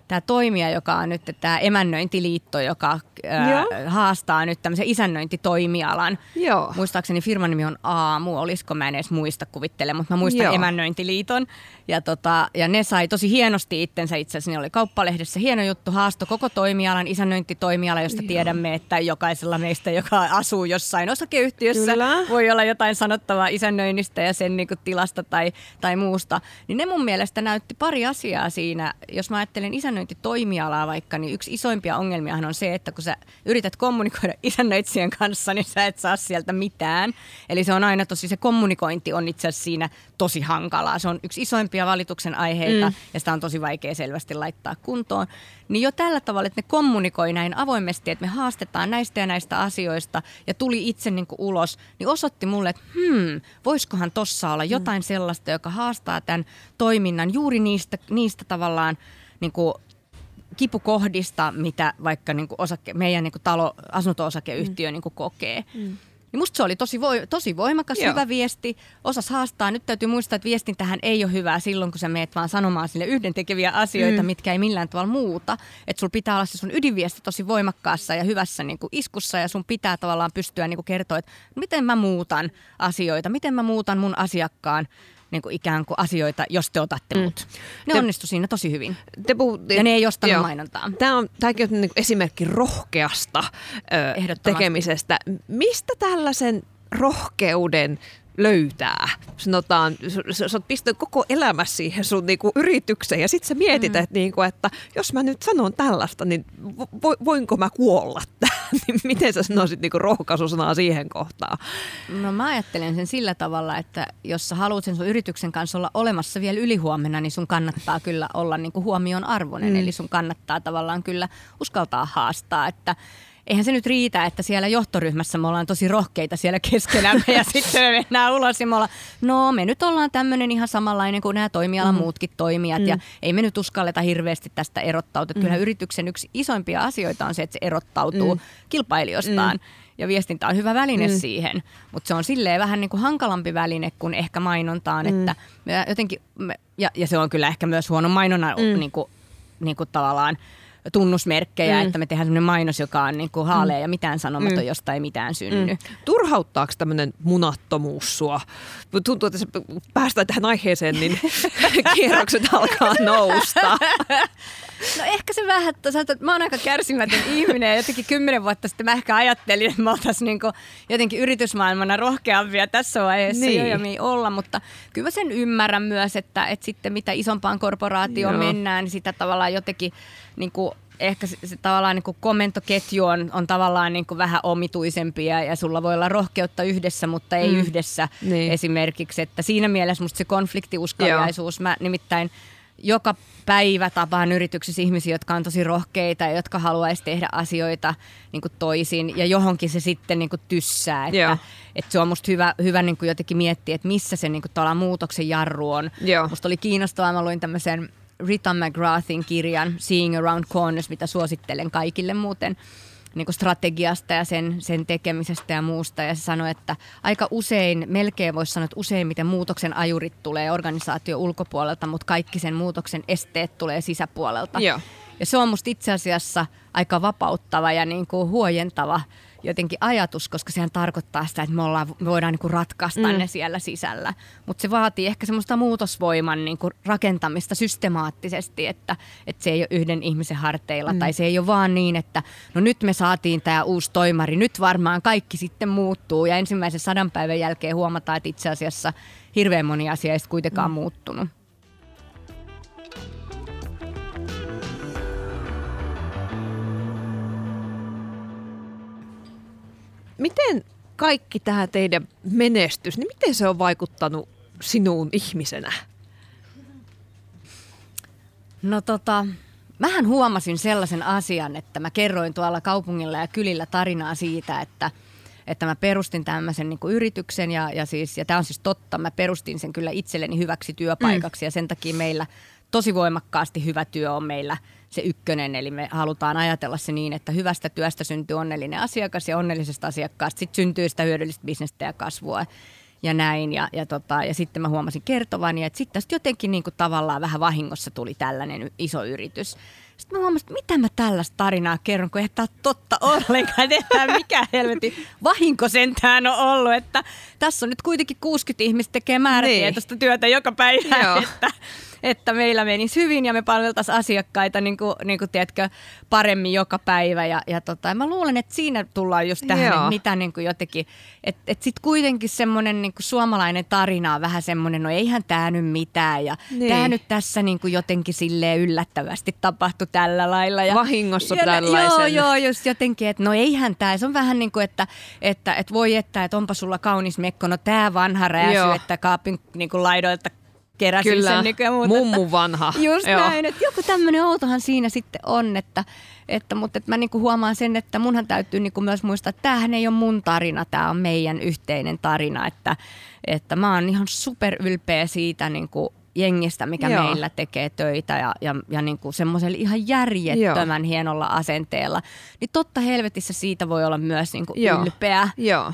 tämä toimija, joka on nyt tämä emännöintiliitto, joka ää, haastaa nyt tämmöisen isännöintitoimialan. Joo. Muistaakseni firman nimi on Aamu, olisiko mä en edes muista kuvittele, mutta mä muistan Joo. emännöintiliiton. Ja, tota, ja ne sai tosi hienosti itsensä itse asiassa, ne oli kauppalehdessä hieno juttu, haasto koko toimialan, isännöintitoimiala, josta Joo. tiedämme, että jokaisella meistä, joka asuu jossain osakeyhtiössä, Kyllä. voi olla jotain sanottavaa isännöinnistä ja sen niin tilasta tai, tai muusta. Niin ne mun mielestä näytti pari asiaa siinä, jos mä ajattelen isännöintitoimialaa, isännöintitoimialaa vaikka, niin yksi isoimpia ongelmiahan on se, että kun sä yrität kommunikoida isännöitsijän kanssa, niin sä et saa sieltä mitään. Eli se on aina tosi, se kommunikointi on itse asiassa siinä tosi hankalaa. Se on yksi isoimpia valituksen aiheita mm. ja sitä on tosi vaikea selvästi laittaa kuntoon. Niin jo tällä tavalla, että ne kommunikoi näin avoimesti, että me haastetaan näistä ja näistä asioista ja tuli itse niin kuin ulos, niin osoitti mulle, että hmm, voisikohan tossa olla mm. jotain mm. sellaista, joka haastaa tämän toiminnan juuri niistä, niistä tavallaan niin kuin kipukohdista, mitä vaikka niin kuin osake, meidän niin kuin talo, asunto-osakeyhtiö mm. niin kuin kokee. Mm. Niin musta se oli tosi, voi, tosi voimakas, Joo. hyvä viesti. Osas haastaa. Nyt täytyy muistaa, että viestintähän ei ole hyvää silloin, kun sä meet vaan sanomaan sille yhdentekeviä asioita, mm. mitkä ei millään tavalla muuta. Että sulla pitää olla se sun ydinviesti tosi voimakkaassa ja hyvässä niin kuin iskussa ja sun pitää tavallaan pystyä niin kuin kertoa, että miten mä muutan asioita, miten mä muutan mun asiakkaan niin kuin ikään kuin asioita, jos te otatte mm. mut. Ne te, onnistu siinä tosi hyvin. Te puhut, ja ne ei ostanut joo. mainontaa. Tämä on, tämäkin on niin esimerkki rohkeasta ö, tekemisestä. Mistä tällaisen rohkeuden löytää. Sanotaan, sä, sä oot pistänyt koko elämä siihen sun niinku yritykseen ja sitten sä mietit, mm. että, niinku, että jos mä nyt sanon tällaista, niin vo, voinko mä kuolla tähän? niin miten sä sanoisit niinku rohkaisusanaa siihen kohtaan? No mä ajattelen sen sillä tavalla, että jos sä haluat sen sun yrityksen kanssa olla olemassa vielä ylihuomenna, niin sun kannattaa kyllä olla niinku huomion arvoinen. Mm. Eli sun kannattaa tavallaan kyllä uskaltaa haastaa, että eihän se nyt riitä, että siellä johtoryhmässä me ollaan tosi rohkeita siellä keskenämme ja sitten me mennään ulos ja me ollaan, no me nyt ollaan tämmöinen ihan samanlainen kuin nämä toimialan mm. muutkin toimijat mm. ja ei me nyt uskalleta hirveästi tästä erottautua. Mm. Kyllä yrityksen yksi isoimpia asioita on se, että se erottautuu mm. kilpailijoistaan. Mm ja viestintä on hyvä väline mm. siihen, mutta se on silleen vähän niin kuin hankalampi väline kuin ehkä mainontaan, mm. että jotenkin, ja, ja se on kyllä ehkä myös huono mainonnan mm. niin kuin, niin kuin tavallaan tunnusmerkkejä, mm. että me tehdään sellainen mainos, joka on niin kuin haalea mm. ja mitään sanomaton, mm. josta ei mitään synny. Mm. Turhauttaako tämmöinen munattomuus sua? Tuntuu, että päästään tähän aiheeseen, niin kierrokset alkaa nousta. No ehkä se vähän, että mä oon aika kärsimätön ihminen ja jotenkin kymmenen vuotta sitten mä ehkä ajattelin, että me oltaisiin niin jotenkin yritysmaailmana rohkeampia tässä vaiheessa niin. jo ja olla, mutta kyllä mä sen ymmärrän myös, että, että sitten mitä isompaan korporaatioon Joo. mennään, niin sitä tavallaan jotenkin niin kuin ehkä se, se tavallaan niin kuin komentoketju on, on tavallaan niin kuin vähän omituisempi ja, ja sulla voi olla rohkeutta yhdessä, mutta ei mm. yhdessä niin. esimerkiksi. Että siinä mielessä musta se konfliktiuskaliaisuus, mä nimittäin joka päivä tapaan yrityksissä ihmisiä, jotka on tosi rohkeita ja jotka haluaisi tehdä asioita niin kuin toisin ja johonkin se sitten niin kuin tyssää. Että, että se on musta hyvä, hyvä niin kuin jotenkin miettiä, että missä se niin kuin muutoksen jarru on. Joo. Musta oli kiinnostavaa, mä luin tämmöisen Rita McGrathin kirjan Seeing Around Corners, mitä suosittelen kaikille muuten niin kuin strategiasta ja sen, sen tekemisestä ja muusta. Ja se sanoi, että aika usein, melkein voisi sanoa, että useimmiten muutoksen ajurit tulee organisaatio ulkopuolelta, mutta kaikki sen muutoksen esteet tulee sisäpuolelta. Joo. Ja se on musta itse asiassa aika vapauttava ja niin kuin huojentava jotenkin ajatus, koska sehän tarkoittaa sitä, että me, ollaan, me voidaan niin kuin ratkaista mm. ne siellä sisällä. Mutta se vaatii ehkä semmoista muutosvoiman niin kuin rakentamista systemaattisesti, että, että se ei ole yhden ihmisen harteilla mm. tai se ei ole vaan niin, että no nyt me saatiin tämä uusi toimari, nyt varmaan kaikki sitten muuttuu ja ensimmäisen sadan päivän jälkeen huomataan, että itse asiassa hirveän moni asia ei kuitenkaan mm. muuttunut. Miten kaikki tämä teidän menestys, niin miten se on vaikuttanut sinuun ihmisenä? No tota, mähän huomasin sellaisen asian, että mä kerroin tuolla kaupungilla ja kylillä tarinaa siitä, että, että mä perustin tämmöisen niin yrityksen ja, ja, siis, ja tämä on siis totta, mä perustin sen kyllä itselleni hyväksi työpaikaksi mm. ja sen takia meillä tosi voimakkaasti hyvä työ on meillä – se ykkönen, eli me halutaan ajatella se niin, että hyvästä työstä syntyy onnellinen asiakas ja onnellisesta asiakkaasta sitten syntyy sitä hyödyllistä bisnestä ja kasvua ja näin. Ja, ja, tota, ja sitten mä huomasin kertovani, että sitten tästä jotenkin niin kuin tavallaan vähän vahingossa tuli tällainen iso yritys. Sitten mä huomasin, että mitä mä tällaista tarinaa kerron, kun ei tämä totta ollenkaan, että mikä helvetin vahinko sentään on ollut. Että tässä on nyt kuitenkin 60 ihmistä tekee määrätietoista niin. työtä joka päivä. Että, että meillä menisi hyvin ja me palveltaisiin asiakkaita niin kuin, niin kuin, tiedätkö, paremmin joka päivä. Ja, ja, tota, ja mä luulen, että siinä tullaan just tähän, Joo. että mitä niin kuin jotenkin, että et sitten kuitenkin semmoinen niin suomalainen tarina on vähän semmoinen, no eihän tämä nyt mitään ja niin. tämä nyt tässä niin kuin jotenkin silleen yllättävästi tapahtui tällä lailla. Ja, Vahingossa ja, tällaisen. Joo, joo, just jotenkin, että no eihän tämä, se on vähän niin kuin, että, että, että voi että, että onpa sulla kaunis mekko, no tämä vanha rääsy, joo. että kaapin niin kuin laidoilta keräsin Kyllä, sen. Kuin, muuta, mummu vanha. Just Joo. näin, että joku tämmöinen outohan siinä sitten on, että, että, mutta että mä niin kuin huomaan sen, että munhan täytyy niin kuin myös muistaa, että tämähän ei ole mun tarina, tämä on meidän yhteinen tarina, että, että mä oon ihan super ylpeä siitä niin kuin jengistä, mikä Joo. meillä tekee töitä ja, ja, ja niin kuin semmoisella ihan järjettömän Joo. hienolla asenteella. Niin totta helvetissä siitä voi olla myös niin kuin Joo. ylpeä. Joo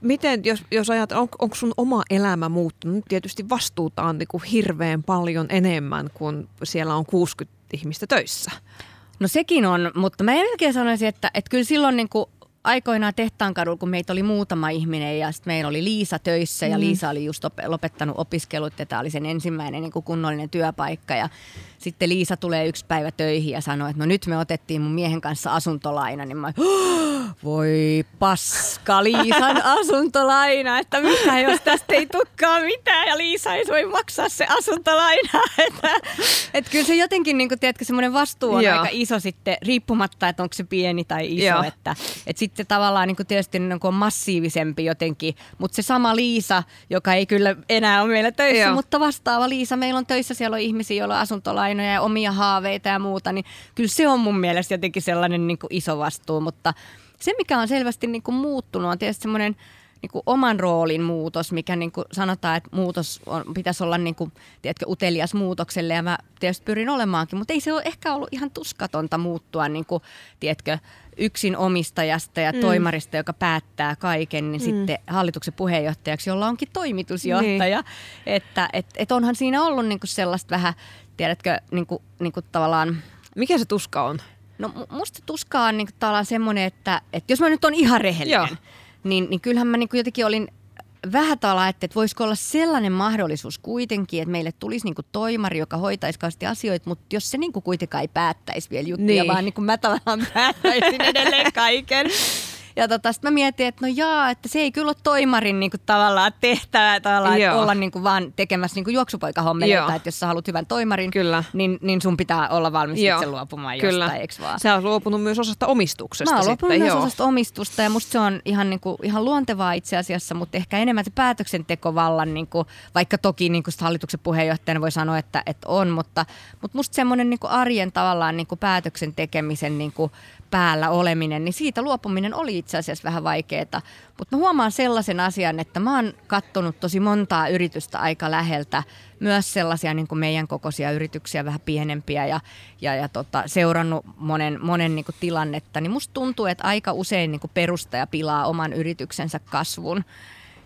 miten, jos, jos ajat, on, onko sun oma elämä muuttunut? Tietysti vastuuta on niin kuin hirveän paljon enemmän, kun siellä on 60 ihmistä töissä. No sekin on, mutta mä melkein sanoisin, että, että kyllä silloin niin kuin aikoinaan Tehtaankadulla, kun meitä oli muutama ihminen ja sitten meillä oli Liisa töissä ja mm. Liisa oli just lopettanut opiskelut ja tämä oli sen ensimmäinen niin kunnollinen työpaikka ja sitten Liisa tulee yksi päivä töihin ja sanoo, että no nyt me otettiin mun miehen kanssa asuntolaina, niin mä voi paska Liisan asuntolaina, että mitä jos tästä ei tukkaa mitään ja Liisa ei voi maksaa se asuntolaina. Että, että kyllä se jotenkin, niin kuin, tiedätkö, semmoinen vastuu on Joo. aika iso sitten, riippumatta, että onko se pieni tai iso, Joo. että, että sitten tavallaan niin kuin tietysti niin kuin on massiivisempi jotenkin, mutta se sama Liisa, joka ei kyllä enää ole meillä töissä, Joo. mutta vastaava Liisa, meillä on töissä, siellä on ihmisiä, joilla on asuntolainoja ja omia haaveita ja muuta, niin kyllä se on mun mielestä jotenkin sellainen niin kuin iso vastuu, mutta se, mikä on selvästi niin kuin muuttunut, on tietysti semmoinen niin kuin oman roolin muutos, mikä niin kuin sanotaan, että muutos on, pitäisi olla niin kuin, tiedätkö, utelias muutokselle ja mä tietysti pyrin olemaankin, mutta ei se ole ehkä ollut ihan tuskatonta muuttua niin kuin, tiedätkö, yksin omistajasta ja mm. toimarista, joka päättää kaiken, niin mm. sitten hallituksen puheenjohtajaksi, jolla onkin toimitusjohtaja. Niin. Että et, et onhan siinä ollut niin kuin sellaista vähän, tiedätkö, niin kuin, niin kuin tavallaan... Mikä se tuska on? No musta tuska on niin tavallaan semmoinen, että, että jos mä nyt on ihan rehellinen, niin, niin kyllähän mä niin jotenkin olin vähän tala, että, voisiko olla sellainen mahdollisuus kuitenkin, että meille tulisi niin toimari, joka hoitaisi kauheasti asioita, mutta jos se niin kuitenkaan ei päättäisi vielä juttuja, niin. vaan niin mä tavallaan päättäisin edelleen kaiken, ja tota, sitten mä mietin, että no jaa, että se ei kyllä ole toimarin niin kuin, tavallaan tehtävä tavallaan, että olla niin kuin, vaan tekemässä niin juoksupoikahommeleita, että jos sä haluat hyvän toimarin, kyllä. Niin, niin sun pitää olla valmis itse luopumaan kyllä. jostain, eikö vaan? Sä oot luopunut myös osasta omistuksesta Mä oon luopunut myös osasta omistusta ja musta se on ihan, niin kuin, ihan luontevaa itse asiassa, mutta ehkä enemmän se päätöksentekovallan, niin kuin, vaikka toki niin kuin hallituksen puheenjohtajana voi sanoa, että, että on, mutta, mutta musta semmoinen niin arjen tavallaan niin kuin päätöksen tekemisen niin kuin, päällä oleminen, niin siitä luopuminen oli itse asiassa vähän vaikeaa. Mutta mä huomaan sellaisen asian, että mä oon kattonut tosi montaa yritystä aika läheltä, myös sellaisia niin kuin meidän kokoisia yrityksiä, vähän pienempiä ja, ja, ja tota, seurannut monen, monen niin kuin tilannetta, niin musta tuntuu, että aika usein niin kuin perustaja pilaa oman yrityksensä kasvun.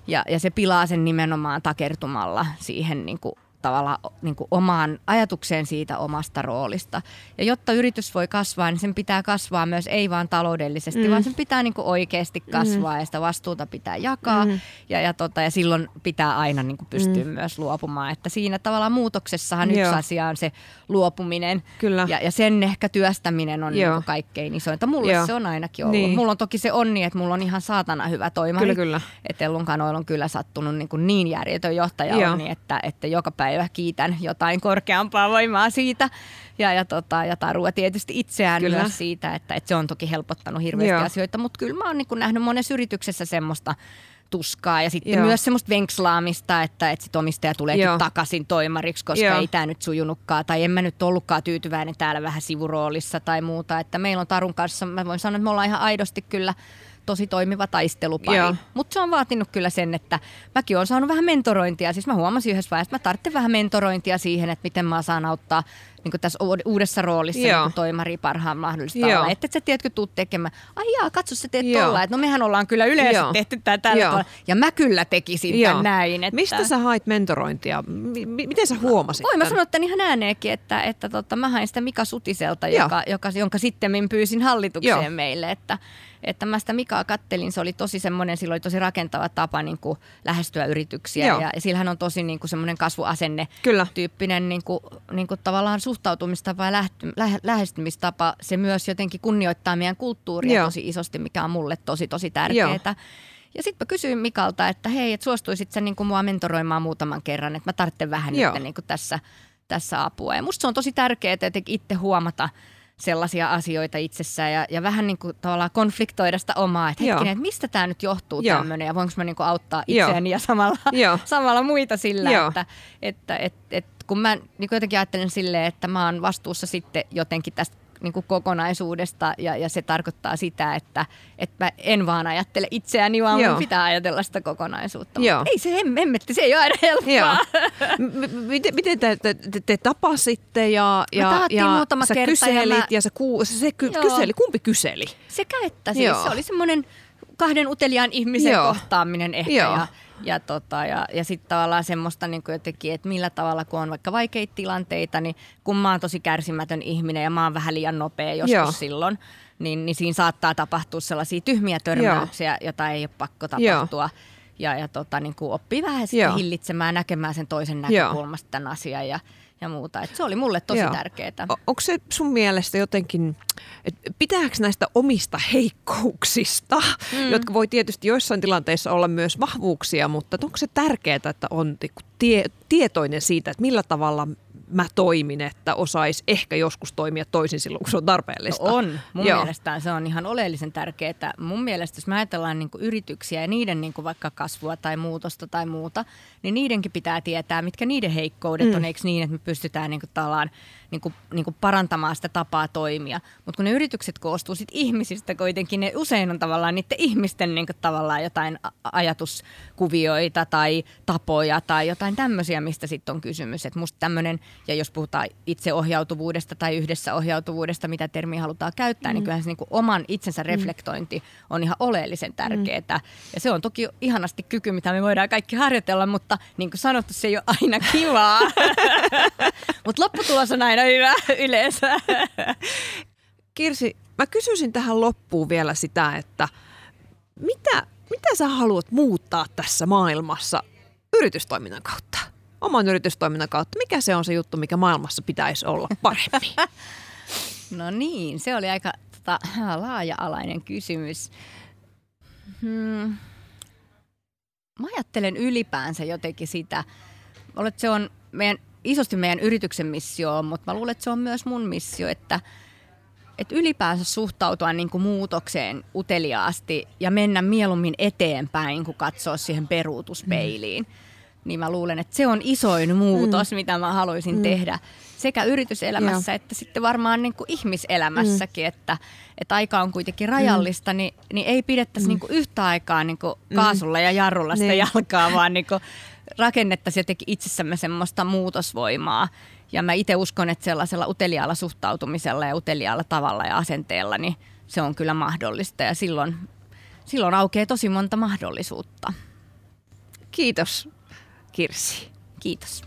Ja, ja se pilaa sen nimenomaan takertumalla siihen niin kuin tavallaan niin kuin omaan ajatukseen siitä omasta roolista. Ja jotta yritys voi kasvaa, niin sen pitää kasvaa myös ei vaan taloudellisesti, mm. vaan sen pitää niin kuin oikeasti kasvaa mm. ja sitä vastuuta pitää jakaa. Mm. Ja, ja, tota, ja silloin pitää aina niin kuin pystyä mm. myös luopumaan. Että siinä tavallaan muutoksessahan Joo. yksi asia on se luopuminen. Kyllä. Ja, ja sen ehkä työstäminen on niin kuin kaikkein isointa. Mulle Joo. se on ainakin ollut. Niin. Mulla on toki se onni, että mulla on ihan saatana hyvä toimari. Kyllä, kyllä. Että Ellun on kyllä sattunut niin, kuin niin järjetön johtaja onni, että, että joka päivä päivä kiitän jotain korkeampaa voimaa siitä. Ja, ja, tota, ja Tarua tietysti itseään kyllä. myös siitä, että, että se on toki helpottanut hirveästi Joo. asioita. Mutta kyllä mä oon niin nähnyt monessa yrityksessä semmoista tuskaa ja sitten Joo. myös semmoista venkslaamista, että, että sit omistaja Joo. takaisin toimariksi, koska Joo. ei tämä nyt sujunutkaan tai en mä nyt ollutkaan tyytyväinen täällä vähän sivuroolissa tai muuta. Että meillä on Tarun kanssa, mä voin sanoa, että me ollaan ihan aidosti kyllä tosi toimiva taistelupari. Mutta se on vaatinut kyllä sen, että mäkin olen saanut vähän mentorointia. Siis mä huomasin yhdessä vaiheessa, että mä tarvitsen vähän mentorointia siihen, että miten mä saan auttaa niin tässä uudessa roolissa Joo. niin toimari parhaan mahdollista Joo. Että et sä tiedätkö, tuut tekemään. Ai jaa, katso sä teet Joo. tuolla. Että no mehän ollaan kyllä yleensä Joo. tehty tää tällä Joo. Ja mä kyllä tekisin Joo. tän näin. Että... Mistä sä hait mentorointia? M- m- miten sä huomasit Voin mä sanoa tämän ihan ääneenkin, että, että tota, mä hain sitä Mika Sutiselta, Joo. joka, joka, jonka sitten pyysin hallitukseen Joo. meille. Että, että mä sitä Mikaa kattelin, se oli tosi semmoinen, sillä oli tosi rakentava tapa niin kuin lähestyä yrityksiä. Joo. Ja, ja sillähän on tosi niin kuin semmoinen kasvuasenne Kyllä. tyyppinen niin kuin, niin kuin tavallaan suhtautumistapa ja lähty, lähe, lähestymistapa. Se myös jotenkin kunnioittaa meidän kulttuuria Joo. tosi isosti, mikä on mulle tosi tosi tärkeää. Ja sitten mä kysyin Mikalta, että hei, että suostuisit sä niin kuin mua mentoroimaan muutaman kerran, että mä tarvitsen vähän nyt niin kuin tässä, tässä apua. Ja musta se on tosi tärkeää jotenkin itse huomata sellaisia asioita itsessään ja, ja vähän niin kuin tavallaan konfliktoida sitä omaa, että Joo. hetkinen, että mistä tämä nyt johtuu Joo. tämmöinen ja voinko mä niin kuin auttaa Joo. itseäni ja samalla, Joo. samalla muita sillä, Joo. että, että et, et, kun mä niin jotenkin ajattelen silleen, että mä oon vastuussa sitten jotenkin tästä niin kuin kokonaisuudesta ja, ja se tarkoittaa sitä, että, että mä en vaan ajattele itseäni, vaan Joo. mun pitää ajatella sitä kokonaisuutta. Joo. Ei se hem- hemmetti, se ei ole aina helppoa. Joo. M- miten, miten te, te, te, te tapasitte ja, ja, ja sä kerta ja kyselit mä- ja, sä ku, se ky, Joo. kyseli, kumpi kyseli? Sekä että siis Joo. se oli semmoinen kahden uteliaan ihmisen Joo. kohtaaminen ehkä Joo. ja, ja, tota, ja, ja sitten tavallaan semmoista niin jotenkin, että millä tavalla kun on vaikka vaikeita tilanteita, niin kun mä oon tosi kärsimätön ihminen ja mä oon vähän liian nopea joskus Joo. silloin, niin, niin siinä saattaa tapahtua sellaisia tyhmiä törmäyksiä, jota ei ole pakko Joo. Ja, ja tota, niin kuin oppii vähän Joo. sitten hillitsemään, näkemään sen toisen näkökulmasta tämän asian ja, ja muuta. Et se oli mulle tosi Joo. tärkeää. O- onko se sun mielestä jotenkin, et pitääkö näistä omista heikkouksista, mm. jotka voi tietysti joissain tilanteissa olla myös vahvuuksia, mutta onko se tärkeää, että on niinku tie, tietoinen siitä, että millä tavalla mä toimin, että osais ehkä joskus toimia toisin silloin, kun se on tarpeellista? No on. Mun Joo. mielestä se on ihan oleellisen tärkeää. Mun mielestä, jos me ajatellaan niin yrityksiä ja niiden niin vaikka kasvua tai muutosta tai muuta, niin niidenkin pitää tietää, mitkä niiden heikkoudet Mm. on. Eikö niin, että me pystytään niin kuin, tavallaan niin kuin, niin kuin parantamaan sitä tapaa toimia. Mutta kun ne yritykset koostuu sit ihmisistä kuitenkin, ne usein on tavallaan niiden ihmisten niin kuin, tavallaan jotain ajatuskuvioita tai tapoja tai jotain tämmöisiä, mistä sitten on kysymys. Et musta tämmöinen, ja jos puhutaan itseohjautuvuudesta tai yhdessä ohjautuvuudesta, mitä termiä halutaan käyttää, mm. niin kyllähän se niin kuin oman itsensä reflektointi on ihan oleellisen tärkeää. Mm. Ja se on toki ihanasti kyky, mitä me voidaan kaikki harjoitella, mutta niin kuin sanottu, se ei ole aina kivaa. mutta lopputulos on aina hyvä yleensä. Kirsi, mä kysyisin tähän loppuun vielä sitä, että mitä, mitä sä haluat muuttaa tässä maailmassa yritystoiminnan kautta? Oman yritystoiminnan kautta. Mikä se on se juttu, mikä maailmassa pitäisi olla paremmin? No niin, se oli aika tota, laaja-alainen kysymys. Hmm. Mä ajattelen ylipäänsä jotenkin sitä, että se on meidän, isosti meidän yrityksen missio, mutta mä luulen, että se on myös mun missio, että, että ylipäänsä suhtautua niin kuin muutokseen uteliaasti ja mennä mieluummin eteenpäin, kuin katsoa siihen peruutuspeiliin. Mm. Niin mä luulen, että se on isoin muutos, mm. mitä mä haluaisin mm. tehdä sekä yrityselämässä Joo. että sitten varmaan niin kuin ihmiselämässäkin, mm. että, että aika on kuitenkin rajallista, mm. niin, niin ei pidettäisi mm. niin kuin yhtä aikaa niin kuin kaasulla ja jarrulla sitä Niin. jalkaa, vaan niin kuin rakennettaisiin jotenkin itsessämme semmoista muutosvoimaa. Ja mä itse uskon, että sellaisella uteliaalla suhtautumisella ja uteliaalla tavalla ja asenteella, niin se on kyllä mahdollista ja silloin, silloin aukeaa tosi monta mahdollisuutta. Kiitos, Kirsi. Kiitos.